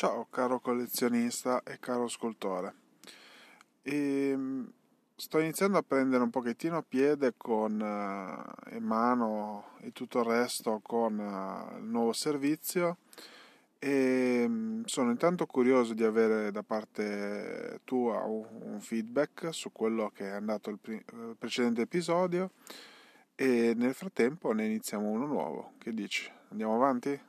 Ciao caro collezionista e caro scultore. E ehm, sto iniziando a prendere un pochettino piede con uh, in mano e tutto il resto con uh, il nuovo servizio e um, sono intanto curioso di avere da parte tua un, feedback su quello che è andato il, pre- il precedente episodio e nel frattempo ne iniziamo uno nuovo. Che dici? Andiamo avanti?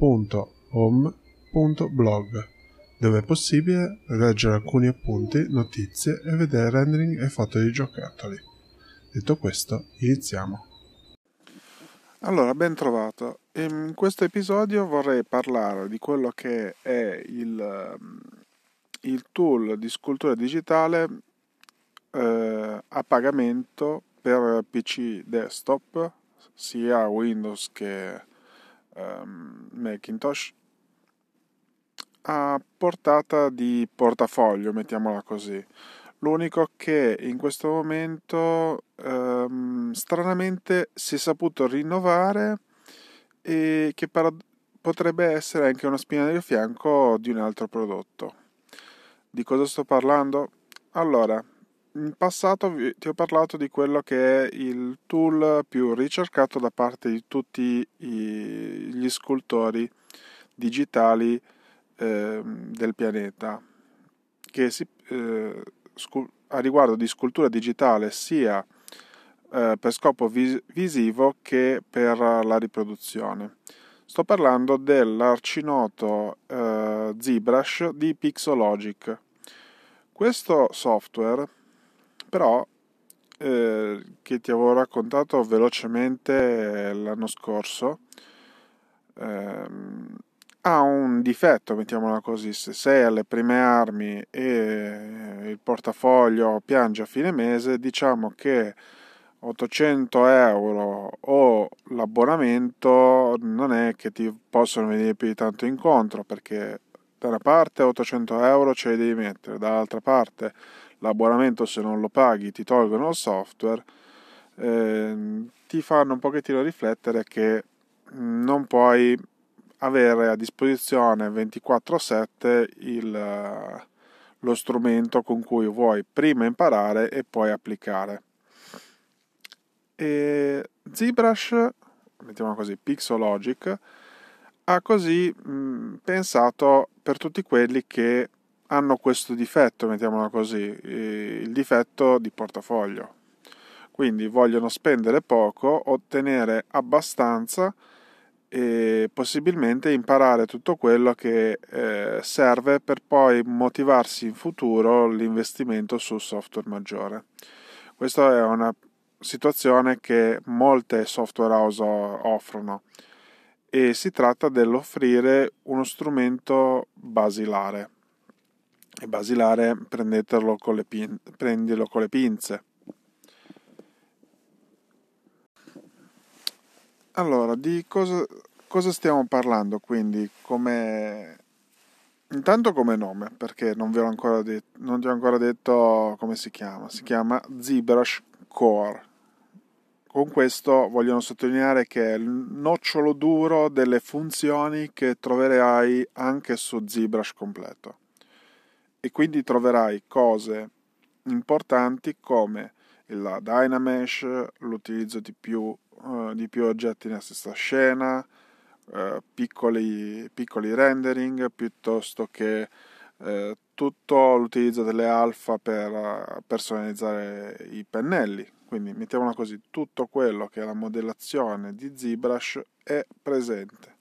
www.home.blog dove è possibile leggere alcuni appunti, notizie e vedere rendering e foto di giocattoli. Detto questo, iniziamo. Allora, ben trovato. In questo episodio vorrei parlare di quello che è il, il tool di scultura digitale eh, a pagamento per PC desktop, sia Windows che um, Macintosh a portata di portafoglio, mettiamola così. L'unico che in questo momento um, stranamente si è saputo rinnovare e che parad- potrebbe essere anche una spina del fianco di un altro prodotto. Di cosa sto parlando? Allora, in passato ti ho parlato di quello che è il tool più ricercato da parte di tutti gli scultori digitali eh, del pianeta, che si, eh, a riguardo di scultura digitale sia eh, per scopo vis- visivo che per la riproduzione. Sto parlando dell'arcinoto eh, ZBrush di Pixologic. Questo software però eh, che ti avevo raccontato velocemente l'anno scorso ehm, ha un difetto, mettiamola così, se sei alle prime armi e il portafoglio piange a fine mese, diciamo che 800 euro o l'abbonamento non è che ti possono venire più di tanto incontro perché da una parte 800 euro ce li devi mettere, dall'altra parte l'abbonamento se non lo paghi ti tolgono il software, eh, ti fanno un pochettino riflettere che non puoi avere a disposizione 24/7 il, lo strumento con cui vuoi prima imparare e poi applicare. E ZBrush, mettiamo così, Pixologic, ha così mh, pensato per tutti quelli che hanno questo difetto, mettiamola così, il difetto di portafoglio. Quindi vogliono spendere poco, ottenere abbastanza e possibilmente imparare tutto quello che eh, serve per poi motivarsi in futuro l'investimento sul software maggiore. Questa è una situazione che molte software house offrono e si tratta dell'offrire uno strumento basilare basilare prendetelo con le, pin- prendilo con le pinze. Allora, di cosa, cosa stiamo parlando quindi? Come... Intanto come nome, perché non, det- non ti ho ancora detto come si chiama. Si chiama ZBrush Core. Con questo vogliono sottolineare che è il nocciolo duro delle funzioni che troverai anche su ZBrush completo e quindi troverai cose importanti come la Dynamesh, l'utilizzo di più, uh, di più oggetti nella stessa scena, uh, piccoli, piccoli, rendering piuttosto che uh, tutto l'utilizzo delle alfa per personalizzare i pennelli. Quindi mettiamola così, tutto quello che è la modellazione di ZBrush è presente.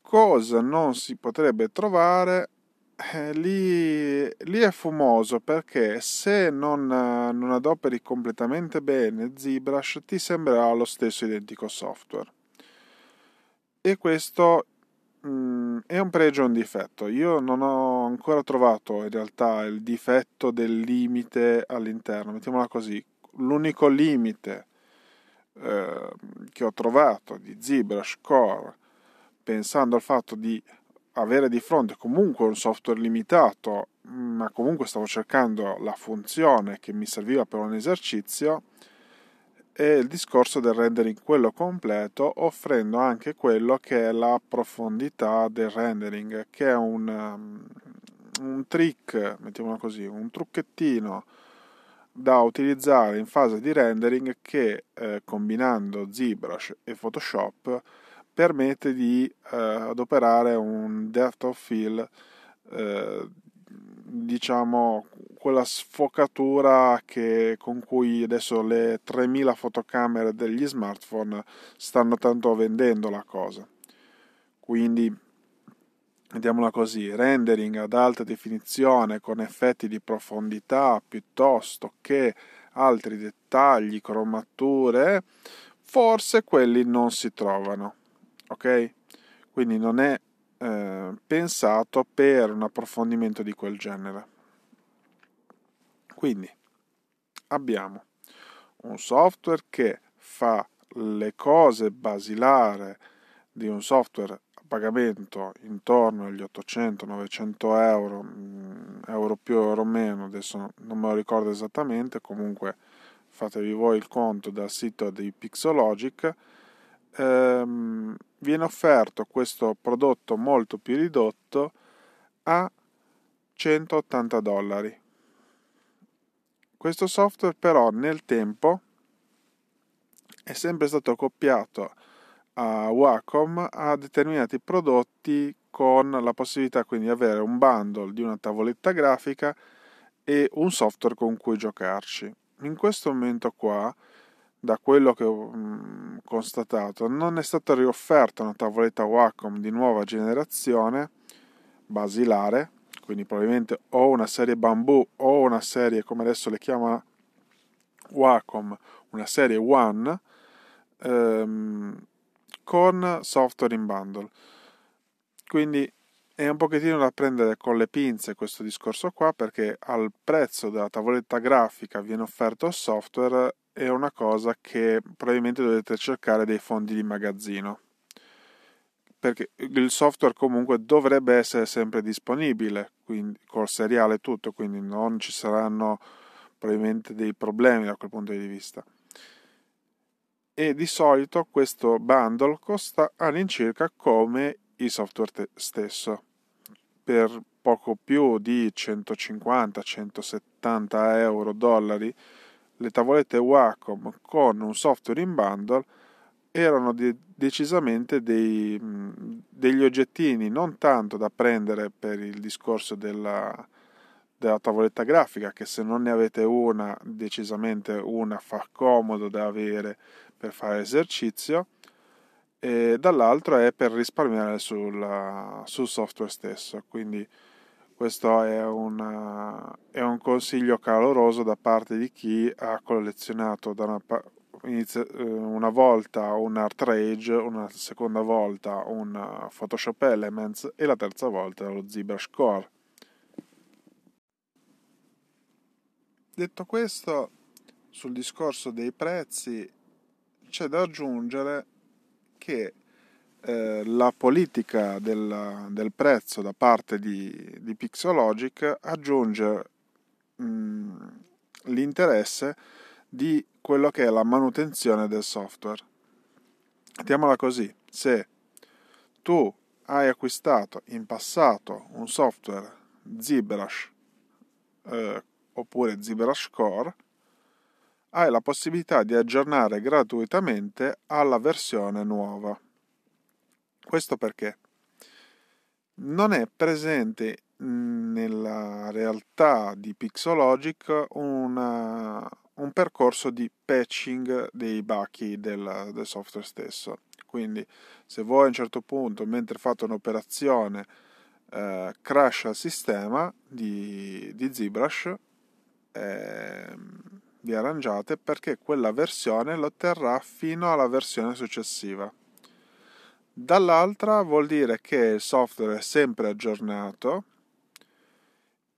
Cosa non si potrebbe trovare eh, lì, lì, è fumoso perché se non, non, adoperi completamente bene ZBrush ti sembrerà lo stesso identico software. e questo mh, mm, è un pregio e un difetto. Io non ho ancora trovato in realtà il difetto del limite all'interno, mettiamola così. L'unico limite eh, che ho trovato di ZBrush Core, pensando al fatto di avere di fronte comunque un software limitato, ma comunque stavo cercando la funzione che mi serviva per un esercizio, è il discorso del rendering quello completo, offrendo anche quello che è la profondità del rendering, che è un, um, un trick, mettiamolo così, un trucchettino da utilizzare in fase di rendering che eh, combinando ZBrush e Photoshop permette di eh, adoperare un depth of field eh, diciamo quella sfocatura che, con cui adesso le 3000 fotocamere degli smartphone stanno tanto vendendo la cosa. Quindi mettiamola così rendering ad alta definizione con effetti di profondità piuttosto che altri dettagli cromature forse quelli non si trovano ok? Quindi non è eh, pensato per un approfondimento di quel genere. Quindi abbiamo un software che fa le cose basilari di un software a pagamento intorno agli 800-900 euro, mm, euro più euro meno, adesso non me lo ricordo esattamente, comunque fatevi voi il conto dal sito di Pixologic ehm, viene offerto questo prodotto molto più ridotto a 180 dollari. Questo software però nel tempo è sempre stato accoppiato a Wacom a determinati prodotti con la possibilità quindi di avere un bundle di una tavoletta grafica e un software con cui giocarci. In questo momento qua da quello che ho mh, constatato, non è stata riofferta una tavoletta Wacom di nuova generazione, basilare, quindi probabilmente o una serie bambù o una serie, come adesso le chiama Wacom, una serie One, ehm, con software in bundle. Quindi è un pochettino da prendere con le pinze questo discorso qua perché al prezzo della tavoletta grafica viene offerto il software è una cosa che probabilmente dovete cercare dei fondi di magazzino. Perché il software comunque dovrebbe essere sempre disponibile quindi col seriale tutto quindi non ci saranno probabilmente dei problemi da quel punto di vista. E di solito questo bundle costa all'incirca come il software te- stesso. Per poco più di 150-170 euro dollari le tavolette Wacom con un software in bundle erano de- decisamente dei, degli oggettini non tanto da prendere per il discorso della, della tavoletta grafica che se non ne avete una decisamente una fa comodo da avere per fare esercizio e dall'altro è per risparmiare sul, sul software stesso. Quindi questo è, una, è, un consiglio caloroso da parte di chi ha collezionato una, eh, una volta un Art Rage, una seconda volta un Photoshop Elements e la terza volta lo ZBrush Core. Detto questo, sul discorso dei prezzi c'è da aggiungere che eh, la politica del, del, prezzo da parte di, di Pixologic aggiunge mh, mm, l'interesse di quello che è la manutenzione del software. Mettiamola così, se tu hai acquistato in passato un software ZBrush eh, oppure ZBrush Core, hai la possibilità di aggiornare gratuitamente alla versione nuova. Questo perché non è presente nella realtà di Pixologic una, un percorso di patching dei bachi del, del, software stesso. Quindi se voi a un certo punto, mentre fate un'operazione, eh, crash il sistema di, di ZBrush, eh, vi arrangiate perché quella versione lo terrà fino alla versione successiva dall'altra vuol dire che il software è sempre aggiornato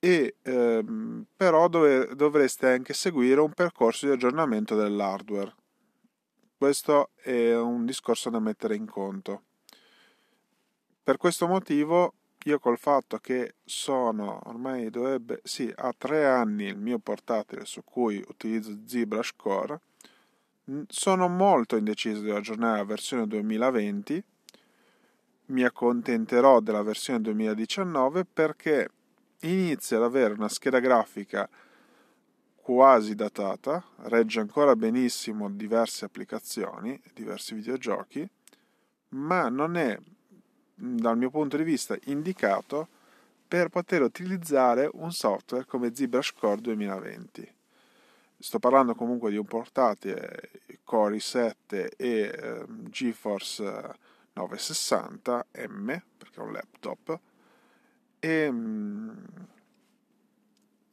e ehm, però dove, dovreste anche seguire un percorso di aggiornamento dell'hardware. Questo è un discorso da mettere in conto. Per questo motivo io col fatto che sono ormai dovrebbe sì ha tre anni il mio portatile su cui utilizzo ZBrush Core sono molto indeciso di aggiornare la versione 2020 mi accontenterò della versione 2019 perché inizia ad avere una scheda grafica quasi datata, regge ancora benissimo diverse applicazioni, diversi videogiochi, ma non è dal mio punto di vista indicato per poter utilizzare un software come ZBrush Core 2020. Sto parlando comunque di un portatile Core i7 e eh, GeForce 960M, perché è un laptop, e mh, mm,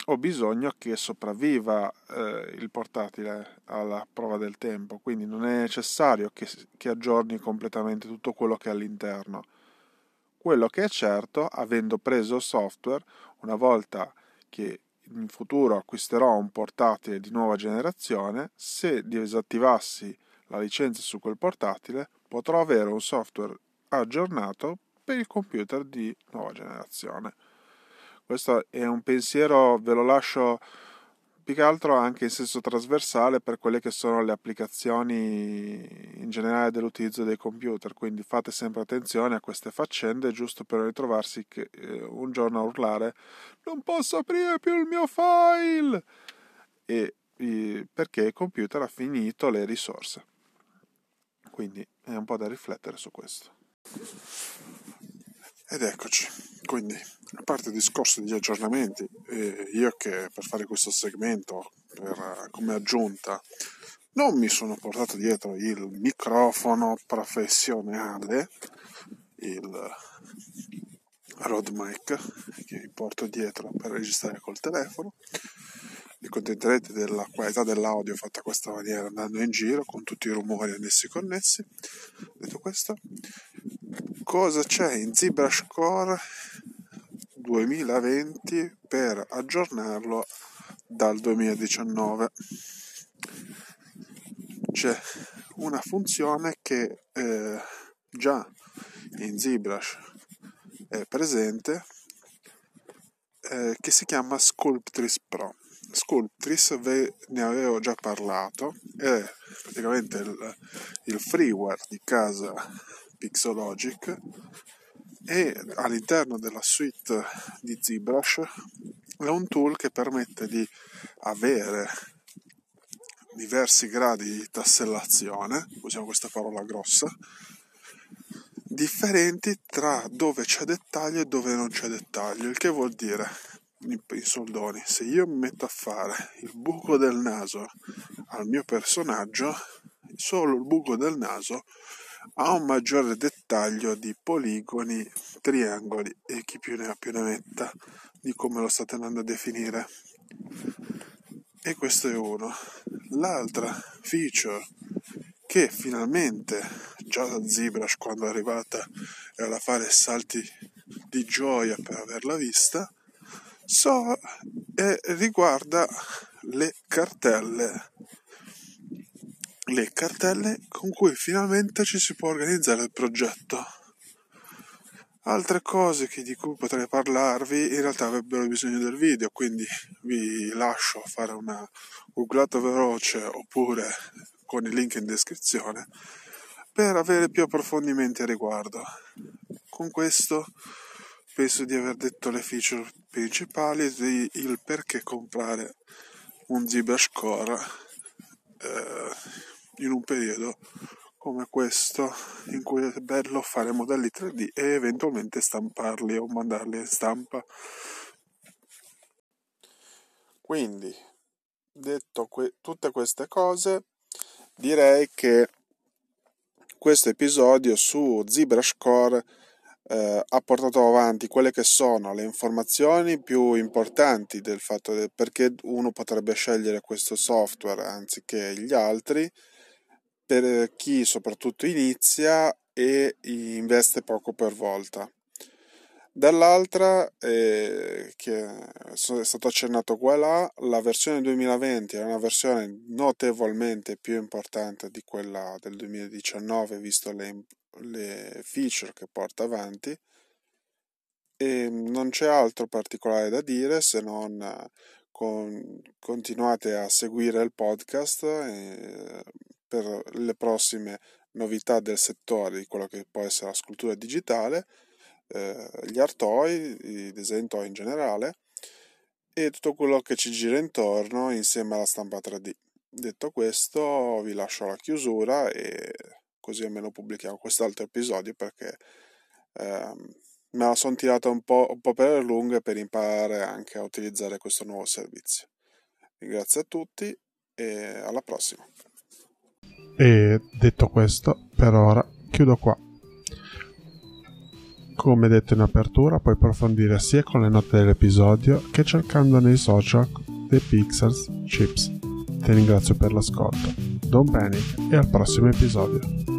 ho bisogno che sopravviva eh, il portatile alla prova del tempo, quindi non è necessario che, che aggiorni completamente tutto quello che è all'interno. Quello che è certo, avendo preso software, una volta che in futuro acquisterò un portatile di nuova generazione, se disattivassi la licenza su quel portatile, potrò avere un software aggiornato per il computer di nuova generazione. Questo è un pensiero, ve lo lascio più che altro anche in senso trasversale per quelle che sono le applicazioni in generale dell'utilizzo dei computer, quindi fate sempre attenzione a queste faccende giusto per ritrovarsi che, eh, un giorno a urlare non posso aprire più il mio file e, e perché il computer ha finito le risorse. Quindi è un po' da riflettere su questo. Ed eccoci, quindi a parte il discorso degli aggiornamenti, eh, io che per fare questo segmento per, come aggiunta non mi sono portato dietro il microfono professionale, il Rode mic che mi porto dietro per registrare col telefono. Vi contenterete della qualità dell'audio fatta a questa maniera andando in giro con tutti i rumori annessi connessi. Detto questo, cosa c'è in ZBrush Core 2020 per aggiornarlo dal 2019 c'è una funzione che eh, già in ZBrush è presente eh, che si chiama Sculptris Pro Sculptris ne avevo già parlato è praticamente il, il freeware di casa Pixologic e all'interno della suite di ZBrush è un tool che permette di avere diversi gradi di tassellazione, usiamo questa parola grossa, differenti tra dove c'è dettaglio e dove non c'è dettaglio, il che vuol dire in soldoni, se io mi metto a fare il buco del naso al mio personaggio, solo il buco del naso ha un maggiore dettaglio di poligoni, triangoli e chi più ne ha più ne metta di come lo state andando a definire. E questo è uno. L'altra feature che finalmente già da ZBrush quando è arrivata era da fare salti di gioia per averla vista so e riguarda le cartelle le cartelle con cui finalmente ci si può organizzare il progetto. Altre cose di cui potrei parlarvi in realtà avrebbero bisogno del video, quindi vi lascio fare una googlata veloce oppure con il link in descrizione per avere più approfondimenti a riguardo. Con questo penso di aver detto le feature principali di il perché comprare un ZBrush Core eh, in un periodo come questo in cui è bello fare modelli 3D e eventualmente stamparli o mandarli in stampa. Quindi, detto que- tutte queste cose, direi che questo episodio su ZBrush Core eh, ha portato avanti quelle che sono le informazioni più importanti del fatto del perché uno potrebbe scegliere questo software anziché gli altri per chi soprattutto inizia e investe poco per volta. Dall'altra, eh, che è stato accennato qua là, la versione 2020 è una versione notevolmente più importante di quella del 2019, visto le, le feature che porta avanti. E non c'è altro particolare da dire se non con, continuate a seguire il podcast eh, per le prossime novità del settore di quello che può essere la scultura digitale eh, gli art toy, i design toy in generale e tutto quello che ci gira intorno insieme alla stampa 3D. Detto questo, vi lascio alla chiusura e così almeno pubblichiamo quest'altro episodio perché ehm, me la sono tirata un po', un po' per le per imparare anche a utilizzare questo nuovo servizio. Grazie a tutti e alla prossima. E detto questo, per ora chiudo qua. Come detto in apertura, puoi approfondire sia con le note dell'episodio che cercando nei social The Pixels Chips. Ti ringrazio per l'ascolto. Don't panic e al prossimo episodio.